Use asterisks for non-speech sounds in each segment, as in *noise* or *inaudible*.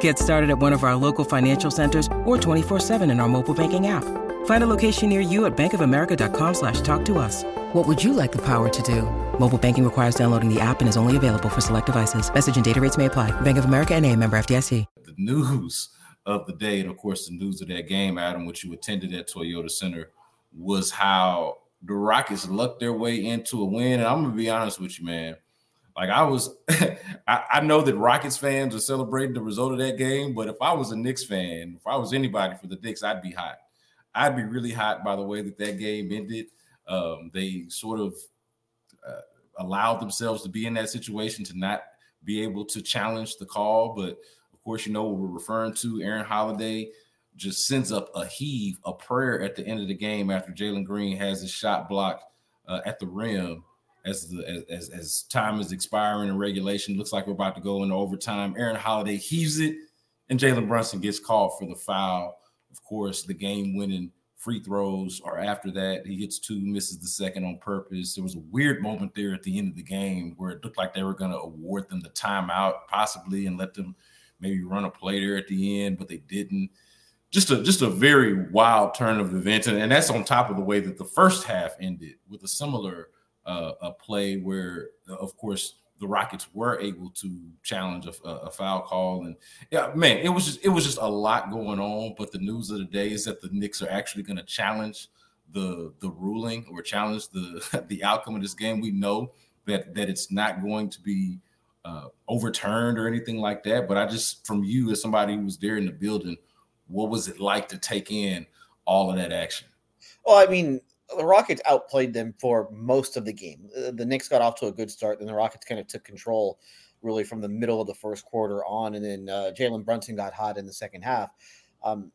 Get started at one of our local financial centers or 24-7 in our mobile banking app. Find a location near you at bankofamerica.com slash talk to us. What would you like the power to do? Mobile banking requires downloading the app and is only available for select devices. Message and data rates may apply. Bank of America and a member FDIC. The news of the day, and of course the news of that game, Adam, which you attended at Toyota Center, was how the Rockets lucked their way into a win. And I'm going to be honest with you, man like I was, *laughs* I, I, know that Rockets fans are celebrating the result of that game, but if I was a Knicks fan, if I was anybody for the Knicks, I'd be hot. I'd be really hot by the way that that game ended. Um, they sort of uh, allowed themselves to be in that situation to not be able to challenge the call. But of course, you know what we're referring to. Aaron Holiday just sends up a heave, a prayer at the end of the game after Jalen Green has his shot blocked uh, at the rim as the as, as time is expiring and regulation looks like we're about to go into overtime. Aaron Holiday heaves it, and Jalen Brunson gets called for the foul. Of course, the game-winning free throws are after that. He hits two, misses the second on purpose. There was a weird moment there at the end of the game where it looked like they were going to award them the timeout, possibly, and let them maybe run a play there at the end, but they didn't. Just a just a very wild turn of events, and, and that's on top of the way that the first half ended with a similar uh, a play where, of course, the Rockets were able to challenge a, a, foul call, and yeah, man, it was just it was just a lot going on. But the news of the day is that the Knicks are actually going to challenge the the ruling or challenge the *laughs* the outcome of this game. We know that that it's not going to be uh, overturned or anything like that. But I just, from you as somebody who was there in the building, what was it like to take in all of that action? Well, I mean, the Rockets outplayed them for most of the game. Uh, the Knicks got off to a good start, then the Rockets kind of took control really from the middle of the first quarter on, and then uh, Jalen Brunson got hot in the second half. Um,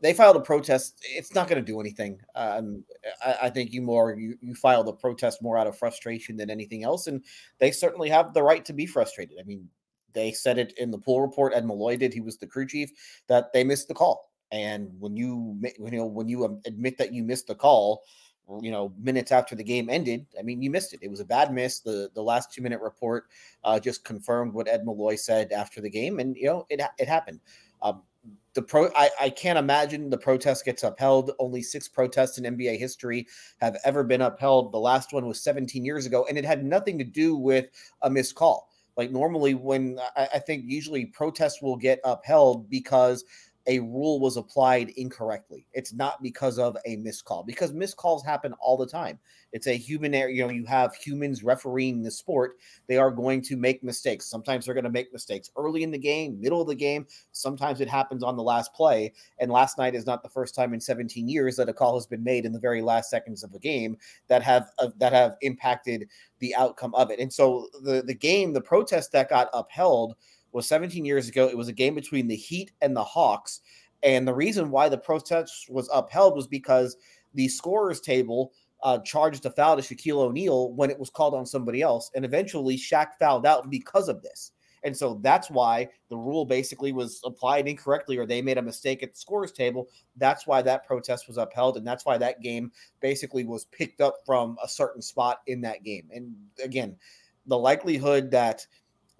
they filed a protest. It's not going to do anything. Um, I, I, think you more you, you filed a protest more out of frustration than anything else, and they certainly have the right to be frustrated. I mean, they said it in the pool report. Ed Malloy did. He was the crew chief that they missed the call. And when you you when you admit that you missed the call, you know minutes after the game ended, I mean you missed it. It was a bad miss. The the last two minute report uh, just confirmed what Ed Malloy said after the game, and you know it it happened. Um, the pro I, I can't imagine the protest gets upheld. Only six protests in NBA history have ever been upheld. The last one was 17 years ago, and it had nothing to do with a missed call. Like normally, when I, I think usually protests will get upheld because a rule was applied incorrectly. It's not because of a missed call, because missed calls happen all the time. It's a human error. You know, you have humans refereeing the sport. They are going to make mistakes. Sometimes they're going to make mistakes early in the game, middle of the game. Sometimes it happens on the last play. And last night is not the first time in 17 years that a call has been made in the very last seconds of a game that have uh, that have impacted the outcome of it. And so the the game, the protest that got upheld was 17 years ago. It was a game between the Heat and the Hawks. And the reason why the protest was upheld was because the scorers table uh, charged a foul to Shaquille O'Neal when it was called on somebody else. And eventually Shaq fouled out because of this. And so that's why the rule basically was applied incorrectly or they made a mistake at the scorers table. That's why that protest was upheld. And that's why that game basically was picked up from a certain spot in that game. And again, the likelihood that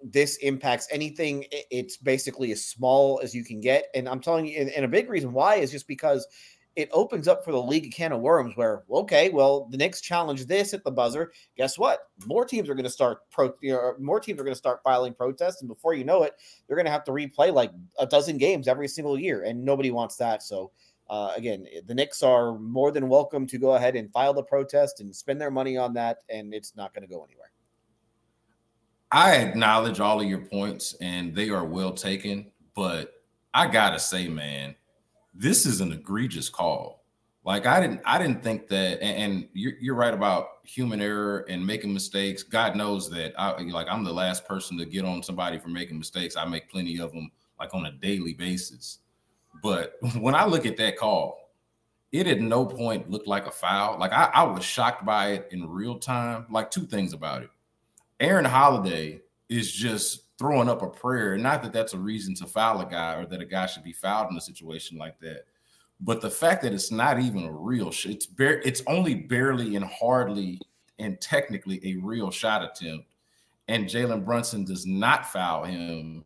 this impacts anything. It's basically as small as you can get. And I'm telling you, and, a big reason why is just because it opens up for the league a can of worms where, okay, well, the Knicks challenge this at the buzzer. Guess what? More teams are going to start pro, you know, more teams are going to start filing protests. And before you know it, they're going to have to replay like a dozen games every single year. And nobody wants that. So, uh, again, the Knicks are more than welcome to go ahead and file the protest and spend their money on that. And it's not going to go anywhere. I acknowledge all of your points and they are well taken, but I gotta say, man, this is an egregious call. Like I didn't, I didn't think that, and, and you're, you're right about human error and making mistakes. God knows that. I like I'm the last person to get on somebody for making mistakes. I make plenty of them, like on a daily basis. But *laughs* when I look at that call, it at no point looked like a foul. Like I, I was shocked by it in real time. Like two things about it. Aaron Holiday is just throwing up a prayer. Not that that's a reason to foul a guy or that a guy should be fouled in a situation like that. But the fact that it's not even a real shot, it's bare, it's only barely and hardly and technically a real shot attempt. And Jalen Brunson does not foul him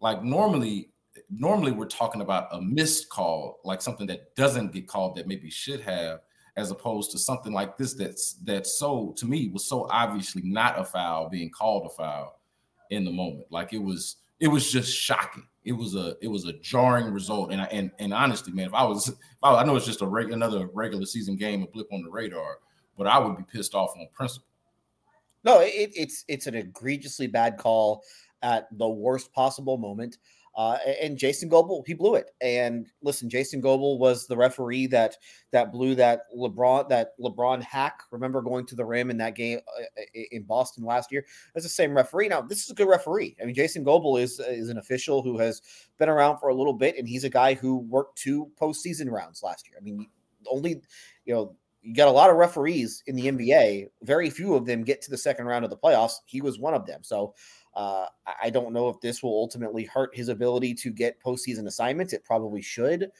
Like normally, normally we're talking about a missed call, like something that doesn't get called that maybe should have, as opposed to something like this that's that's so to me was so obviously not a foul being called a foul in the moment. Like it was it was just shocking. It was a it was a jarring result. And I, and and honestly, man, if I was if I, I know it's just a reg, another regular season game, a blip on the radar, but I would be pissed off on principle. No, it, it's it's an egregiously bad call at the worst possible moment. Uh, and Jason Goble, he blew it. And listen, Jason Goble was the referee that that blew that LeBron that LeBron hack. Remember going to the rim in that game uh, in Boston last year? That's the same referee. Now this is a good referee. I mean, Jason Goble is is an official who has been around for a little bit, and he's a guy who worked two postseason rounds last year. I mean, only you know you got a lot of referees in the NBA. Very few of them get to the second round of the playoffs. He was one of them. So uh, I don't know if this will ultimately hurt his ability to get postseason assignments. It probably should,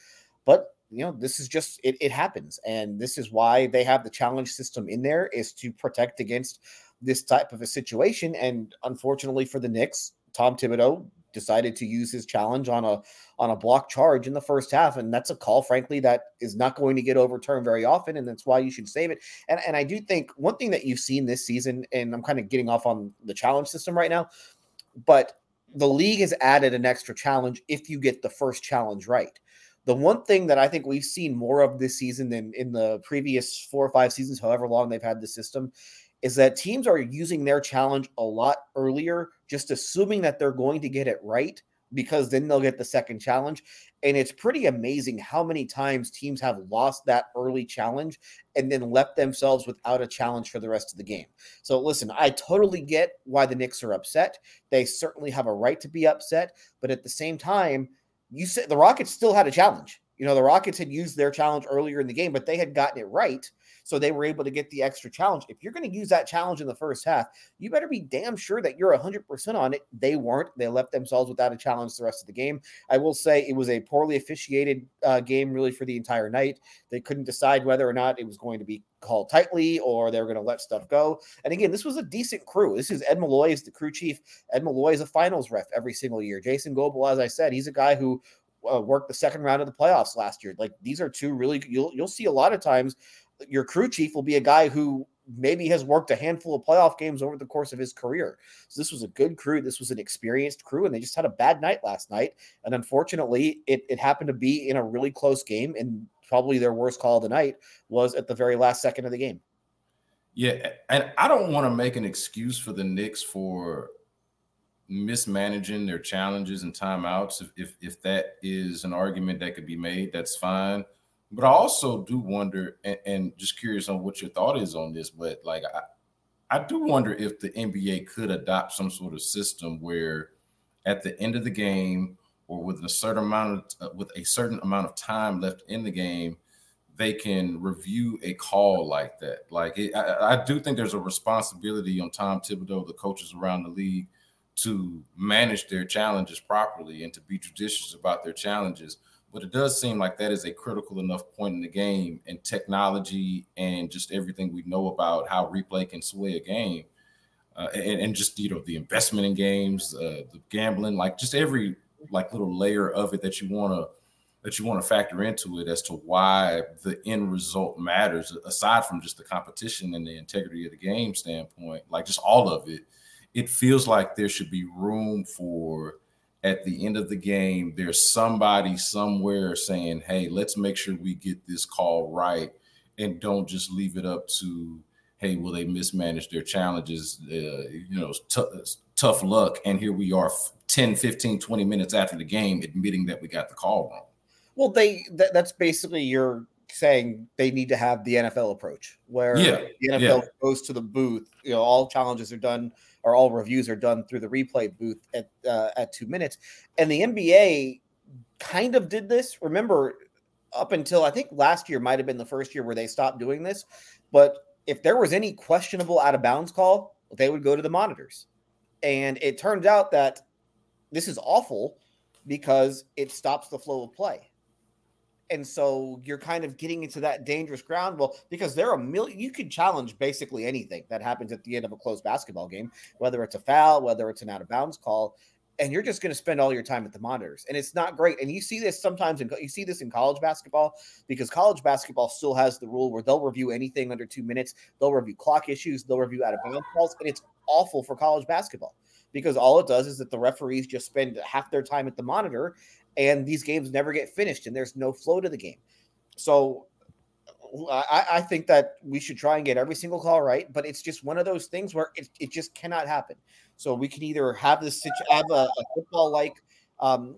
but you know this is just it, it happens, and this is why they have the challenge system in there is to protect against this type of a situation. And unfortunately for the Knicks, Tom Thibodeau decided to use his challenge on a on a block charge in the first half and that's a call frankly that is not going to get overturned very often and that's why you should save it. And and I do think one thing that you've seen this season and I'm kind of getting off on the challenge system right now but the league has added an extra challenge if you get the first challenge right. The one thing that I think we've seen more of this season than in the previous four or five seasons, however long they've had the system, is that teams are using their challenge a lot earlier, just assuming that they're going to get it right because then they'll get the second challenge. And it's pretty amazing how many times teams have lost that early challenge and then left themselves without a challenge for the rest of the game. So, listen, I totally get why the Knicks are upset. They certainly have a right to be upset. But at the same time, you said the Rockets still had a challenge. You know, the Rockets had used their challenge earlier in the game, but they had gotten it right. So they were able to get the extra challenge. If you're going to use that challenge in the first half, you better be damn sure that you're 100% on it. They weren't. They left themselves without a challenge the rest of the game. I will say it was a poorly officiated uh, game, really, for the entire night. They couldn't decide whether or not it was going to be called tightly or they were going to let stuff go. And again, this was a decent crew. This is Ed Malloy is the crew chief. Ed Malloy is a finals ref every single year. Jason Goble, as I said, he's a guy who uh, worked the second round of the playoffs last year. Like these are two really you'll you'll see a lot of times your crew chief will be a guy who maybe has worked a handful of playoff games over the course of his career. So this was a good crew. This was an experienced crew, and they just had a bad night last night. And unfortunately, it, it happened to be in a really close game, and probably their worst call of the night was at the very last second of the game. Yeah, and I don't want to make an excuse for the Knicks for mismanaging their challenges and timeouts. If, if if that is an argument that could be made, that's fine. But I also do wonder, and, and, just curious on what your thought is on this. But like, I, I do wonder if the NBA could adopt some sort of system where, at the end of the game, or with a certain amount of uh, with a certain amount of time left in the game, they can review a call like that. Like, it, I, I do think there's a responsibility on Tom Thibodeau, the coaches around the league, to manage their challenges properly and to be judicious about their challenges but it does seem like that is a critical enough point in the game and technology and just everything we know about how replay can sway a game uh, and, and, just you know the investment in games uh, the gambling like just every like little layer of it that you want to that you want to factor into it as to why the end result matters aside from just the competition and the integrity of the game standpoint like just all of it. It feels like there should be room for at the end of the game, there's somebody somewhere saying, "Hey, let's make sure we get this call right, and don't just leave it up to." Hey, will they mismanage their challenges? Uh, you know, t- tough luck. And here we are 10, 15, 20 minutes after the game admitting that we got the call wrong. Well, they that, that's basically your saying they need to have the NFL approach where yeah, the NFL yeah. goes to the booth. You know, all challenges are done or all reviews are done through the replay booth at uh, at two minutes. And the NBA kind of did this. Remember, up until I think last year might have been the first year where they stopped doing this. But if there was any questionable out of bounds call, they would go to the monitors. And it turns out that this is awful because it stops the flow of play and so you're kind of getting into that dangerous ground. Well, because there are a million, you can challenge basically anything that happens at the end of a close basketball game, whether it's a foul, whether it's an out of bounds call, and you're just going to spend all your time at the monitors, and it's not great. And you see this sometimes, in, you see this in college basketball because college basketball still has the rule where they'll review anything under two minutes, they'll review clock issues, they'll review out of bounds calls, and it's awful for college basketball because all it does is that the referees just spend half their time at the monitor and these games never get finished and there's no flow to the game. So I, I, think that we should try and get every single call right, but it's just one of those things where it, it just cannot happen. So we can either have this have a, a football like um,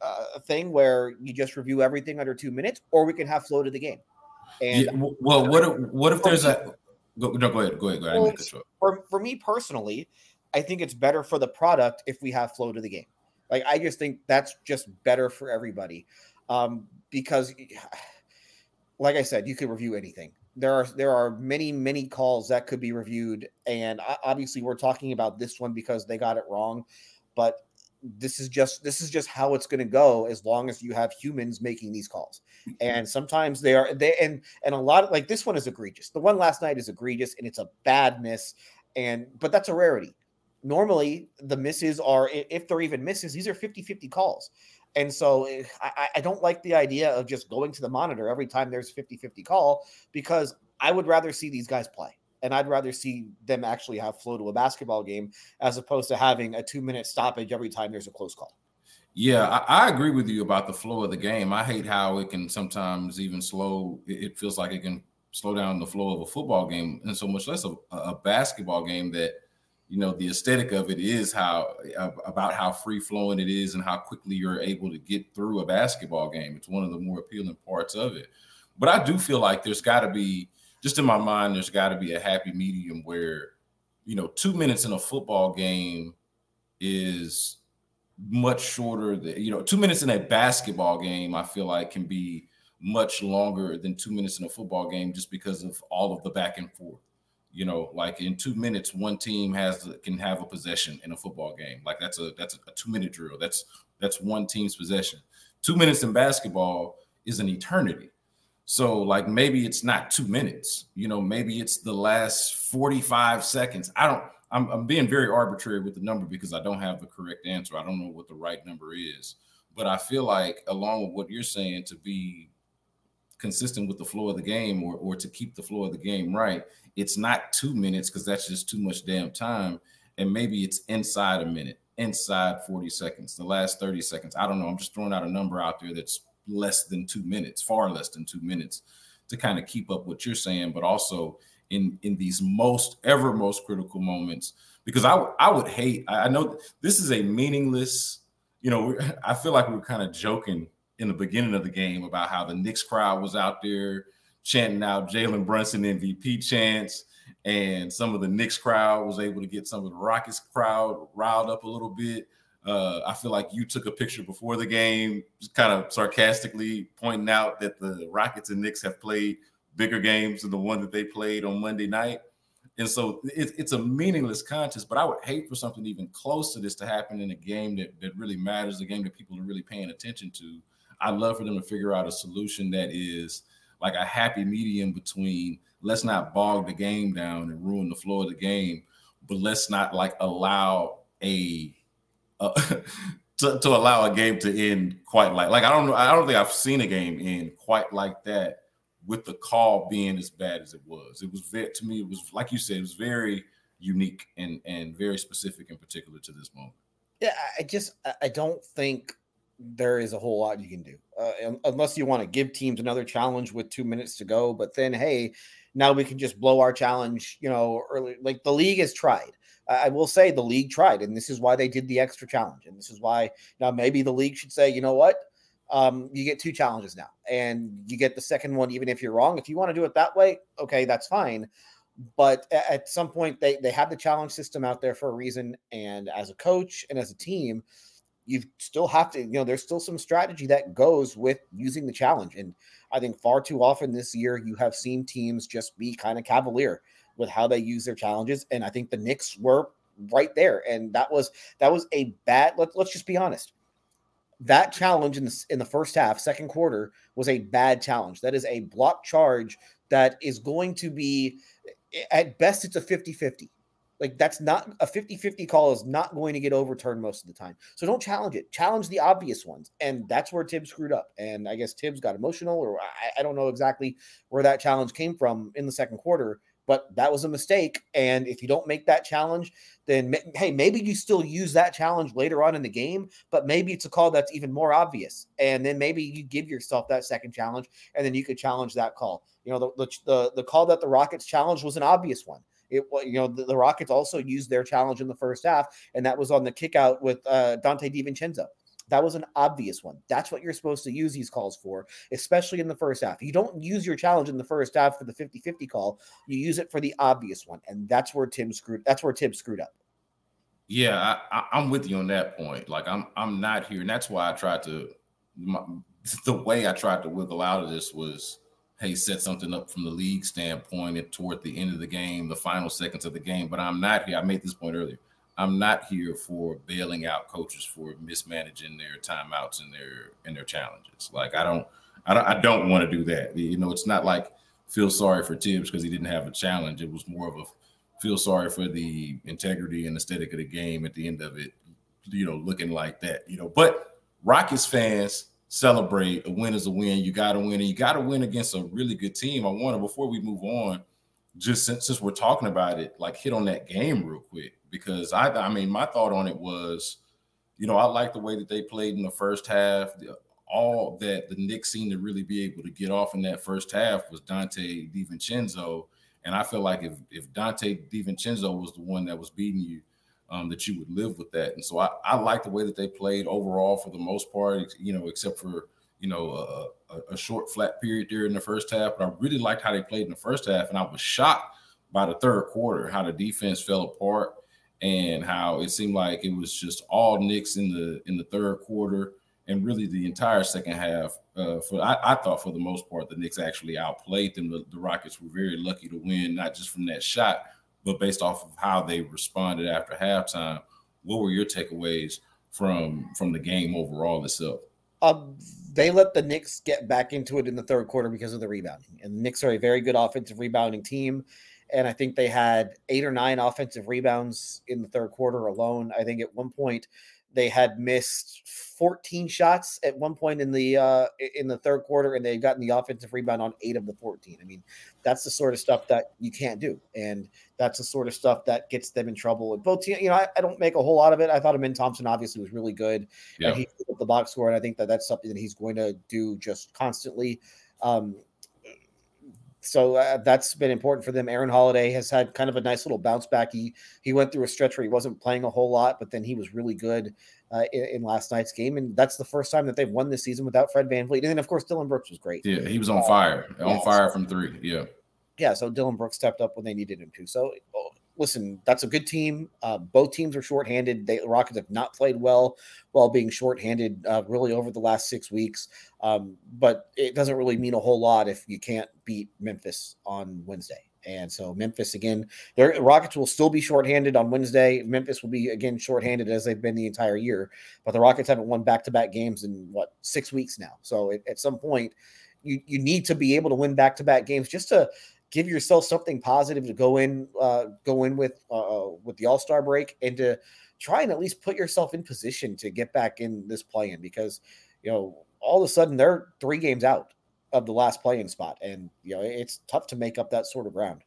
uh, thing where you just review everything under two minutes, or we can have flow to the game. And yeah, well, what if, what if there's a go, no, go ahead, go ahead, go ahead. Well, for for me personally, I think it's better for the product if we have flow to the game. Like I just think that's just better for everybody. Um, because like I said, you could review anything. There are there are many many calls that could be reviewed, and obviously we're talking about this one because they got it wrong, but this is just this is just how it's going to go as long as you have humans making these calls and sometimes they are they and and a lot of like this one is egregious the one last night is egregious and it's a bad miss and but that's a rarity normally the misses are if they're even misses these are 50-50 calls and so eh, I, I, don't like the idea of just going to the monitor every time there's 50-50 call because i would rather see these guys play and i'd rather see them actually have flow to a basketball game as opposed to having a two minute stoppage every time there's a close call yeah, I, I, agree with you about the flow of the game. I hate how it can sometimes even slow. It, feels like it can slow down the flow of a football game, and so much less a, a basketball game that you know the aesthetic of it is how about how free flowing it is and how quickly you're able to get through a basketball game. It's one of the more appealing parts of it. But i do feel like there's got to be just in my mind there's got to be a happy medium where you know two minutes in a football game is much shorter than you know two minutes in a basketball game i feel like can be much longer than two minutes in a football game just because of all of the back and forth you know like in two minutes one team has can have a possession in a football game. Like that's a that's a two minute drill. That's that's one team's possession. Two minutes in basketball is an eternity. So like maybe it's not two minutes. You know maybe it's the last 45 seconds. I don't I'm, I'm being very arbitrary with the number because i don't have the correct answer. I don't know what the right number is. But i feel like along with what you're saying to be consistent with the flow of the game or, or to keep the flow of the game right it's not two minutes because that's just too much damn time. And maybe it's inside a minute, inside 40 seconds, the last 30 seconds. I don't know. I'm just throwing out a number out there that's less than two minutes, far less than two minutes to kind of keep up what you're saying, but also in in these most ever most critical moments. Because I I would hate, I know this is a meaningless, you know, *laughs* I feel like we are kind of joking in the beginning of the game about how the Knicks crowd was out there chanting out Jalen Brunson MVP chants. And some of the Knicks crowd was able to get some of the Rockets crowd riled up a little bit. Uh, I feel like you took a picture before the game, kind of sarcastically pointing out that the Rockets and Knicks have played bigger games than the one that they played on Monday night. And so it, it's a meaningless contest, but I would hate for something even close to this to happen in a game that, that really matters, a game that people are really paying attention to. I'd love for them to figure out a solution that is like a happy medium between let's not bog the game down and ruin the flow of the game, but let's not like allow a uh, *laughs* to, to allow a game to end quite like like I don't I don't think I've seen a game end quite like that with the call being as bad as it was. It was to me it was like you said it was very unique and and very specific in particular to this moment. Yeah, I just I don't think there is a whole lot you can do uh, unless you want to give teams another challenge with two minutes to go. But then, hey, now we can just blow our challenge. You know, early like the league has tried. I will say the league tried, and this is why they did the extra challenge, and this is why now maybe the league should say, you know what, um, you get two challenges now, and you get the second one even if you're wrong. If you want to do it that way, okay, that's fine. But at some point, they they have the challenge system out there for a reason, and as a coach and as a team, you still have to, you know, there's still some strategy that goes with using the challenge. And I think far too often this year, you have seen teams just be kind of cavalier with how they use their challenges. And I think the Knicks were right there. And that was that was a bad, let, let's just be honest. That challenge in the, in the first half, second quarter, was a bad challenge. That is a block charge that is going to be, at best, it's a 50 50 like that's not a 50-50 call is not going to get overturned most of the time. So don't challenge it. Challenge the obvious ones. And that's where Tibbs screwed up. And I guess Tibbs got emotional, or I, I don't know exactly where that challenge came from in the second quarter, but that was a mistake. And if you don't make that challenge, then hey, maybe you still use that challenge later on in the game, but maybe it's a call that's even more obvious. And then maybe you give yourself that second challenge, and then you could challenge that call. You know, the the, the call that the Rockets challenged was an obvious one. It you know the, the, Rockets also used their challenge in the first half, and that was on the kick out with uh, Donte DiVincenzo. That was an obvious one. That's what you're supposed to use these calls for, especially in the first half. You don't use your challenge in the first half for the 50-50 call. You use it for the obvious one. And that's where Tim screwed that's where Tim screwed up. Yeah, I, am with you on that point. Like I'm I'm not here. And that's why I tried to my, *laughs* the way I tried to wiggle out of this was hey, set something up from the league standpoint toward the end of the game, the final seconds of the game. But I'm not here. I made this point earlier. I'm not here for bailing out coaches for mismanaging their timeouts and their and their challenges. Like I don't, I don't, I don't want to do that. You know, it's not like feel sorry for Tibbs because he didn't have a challenge. It was more of a feel sorry for the integrity and aesthetic of the game at the end of it. You know, looking like that. You know, but Rockets fans celebrate. A win is a win. You got to win, and you got to win against a really good team. I want to before we move on, just since, since we're talking about it, like hit on that game real quick because I, I mean, my thought on it was, you know, I like the way that they played in the first half. All that the Knicks seemed to really be able to get off in that first half was Donte DiVincenzo. And I feel like if if Donte DiVincenzo was the one that was beating you, um, that you would live with that. And so I, I like the way that they played overall for the most part, you know, except for, you know, a, a, short flat period there in the first half. But I really liked how they played in the first half. And I was shocked by the third quarter, how the defense fell apart and how it seemed like it was just all Knicks in the in the third quarter and really the entire second half. Uh, for I, I, thought for the most part the Knicks actually outplayed them. The, the Rockets were very lucky to win, not just from that shot, but based off of how they responded after halftime, what were your takeaways from from the game overall itself? Um, they let the Knicks get back into it in the third quarter because of the rebounding, and the Knicks are a very good offensive rebounding team. And I think they had eight or nine offensive rebounds in the third quarter alone. I think at one point they had missed 14 shots at one point in the uh, in the third quarter, and they've gotten the offensive rebound on eight of the 14. I mean, that's the sort of stuff that you can't do, and that's the sort of stuff that gets them in trouble. And both, you know, I, I don't make a whole lot of it. I thought Amen Thompson obviously was really good, yeah. and he put up the box score, and I think that that's something that he's going to do just constantly. Um, so uh, that's been important for them. Aaron Holiday has had kind of a nice little bounce back. He he went through a stretch where he wasn't playing a whole lot, but then he was really good uh, in, in, last night's game, and that's the first time that they've won this season without Fred Van VanVleet. And then of course Dillon Brooks was great. Yeah, he was on fire, uh, on yeah, fire from three. Yeah, yeah. So Dillon Brooks stepped up when they needed him to. So oh, listen, that's a good team. Uh, both teams are shorthanded. The Rockets have not played well while being shorthanded uh, really over the last six weeks. Um, but it doesn't really mean a whole lot if you can't beat Memphis on Wednesday. And so Memphis again, their Rockets will still be shorthanded on Wednesday. Memphis will be again shorthanded as they've been the entire year. But the Rockets haven't won back-to-back games in what six weeks now. So it, at some point, you you need to be able to win back-to-back games just to give yourself something positive to go in uh, go in with uh, with the All Star break and to try and at least put yourself in position to get back in this play-in because you know all of a sudden they're three games out of the last play-in spot, and you know it's tough to make up that sort of ground.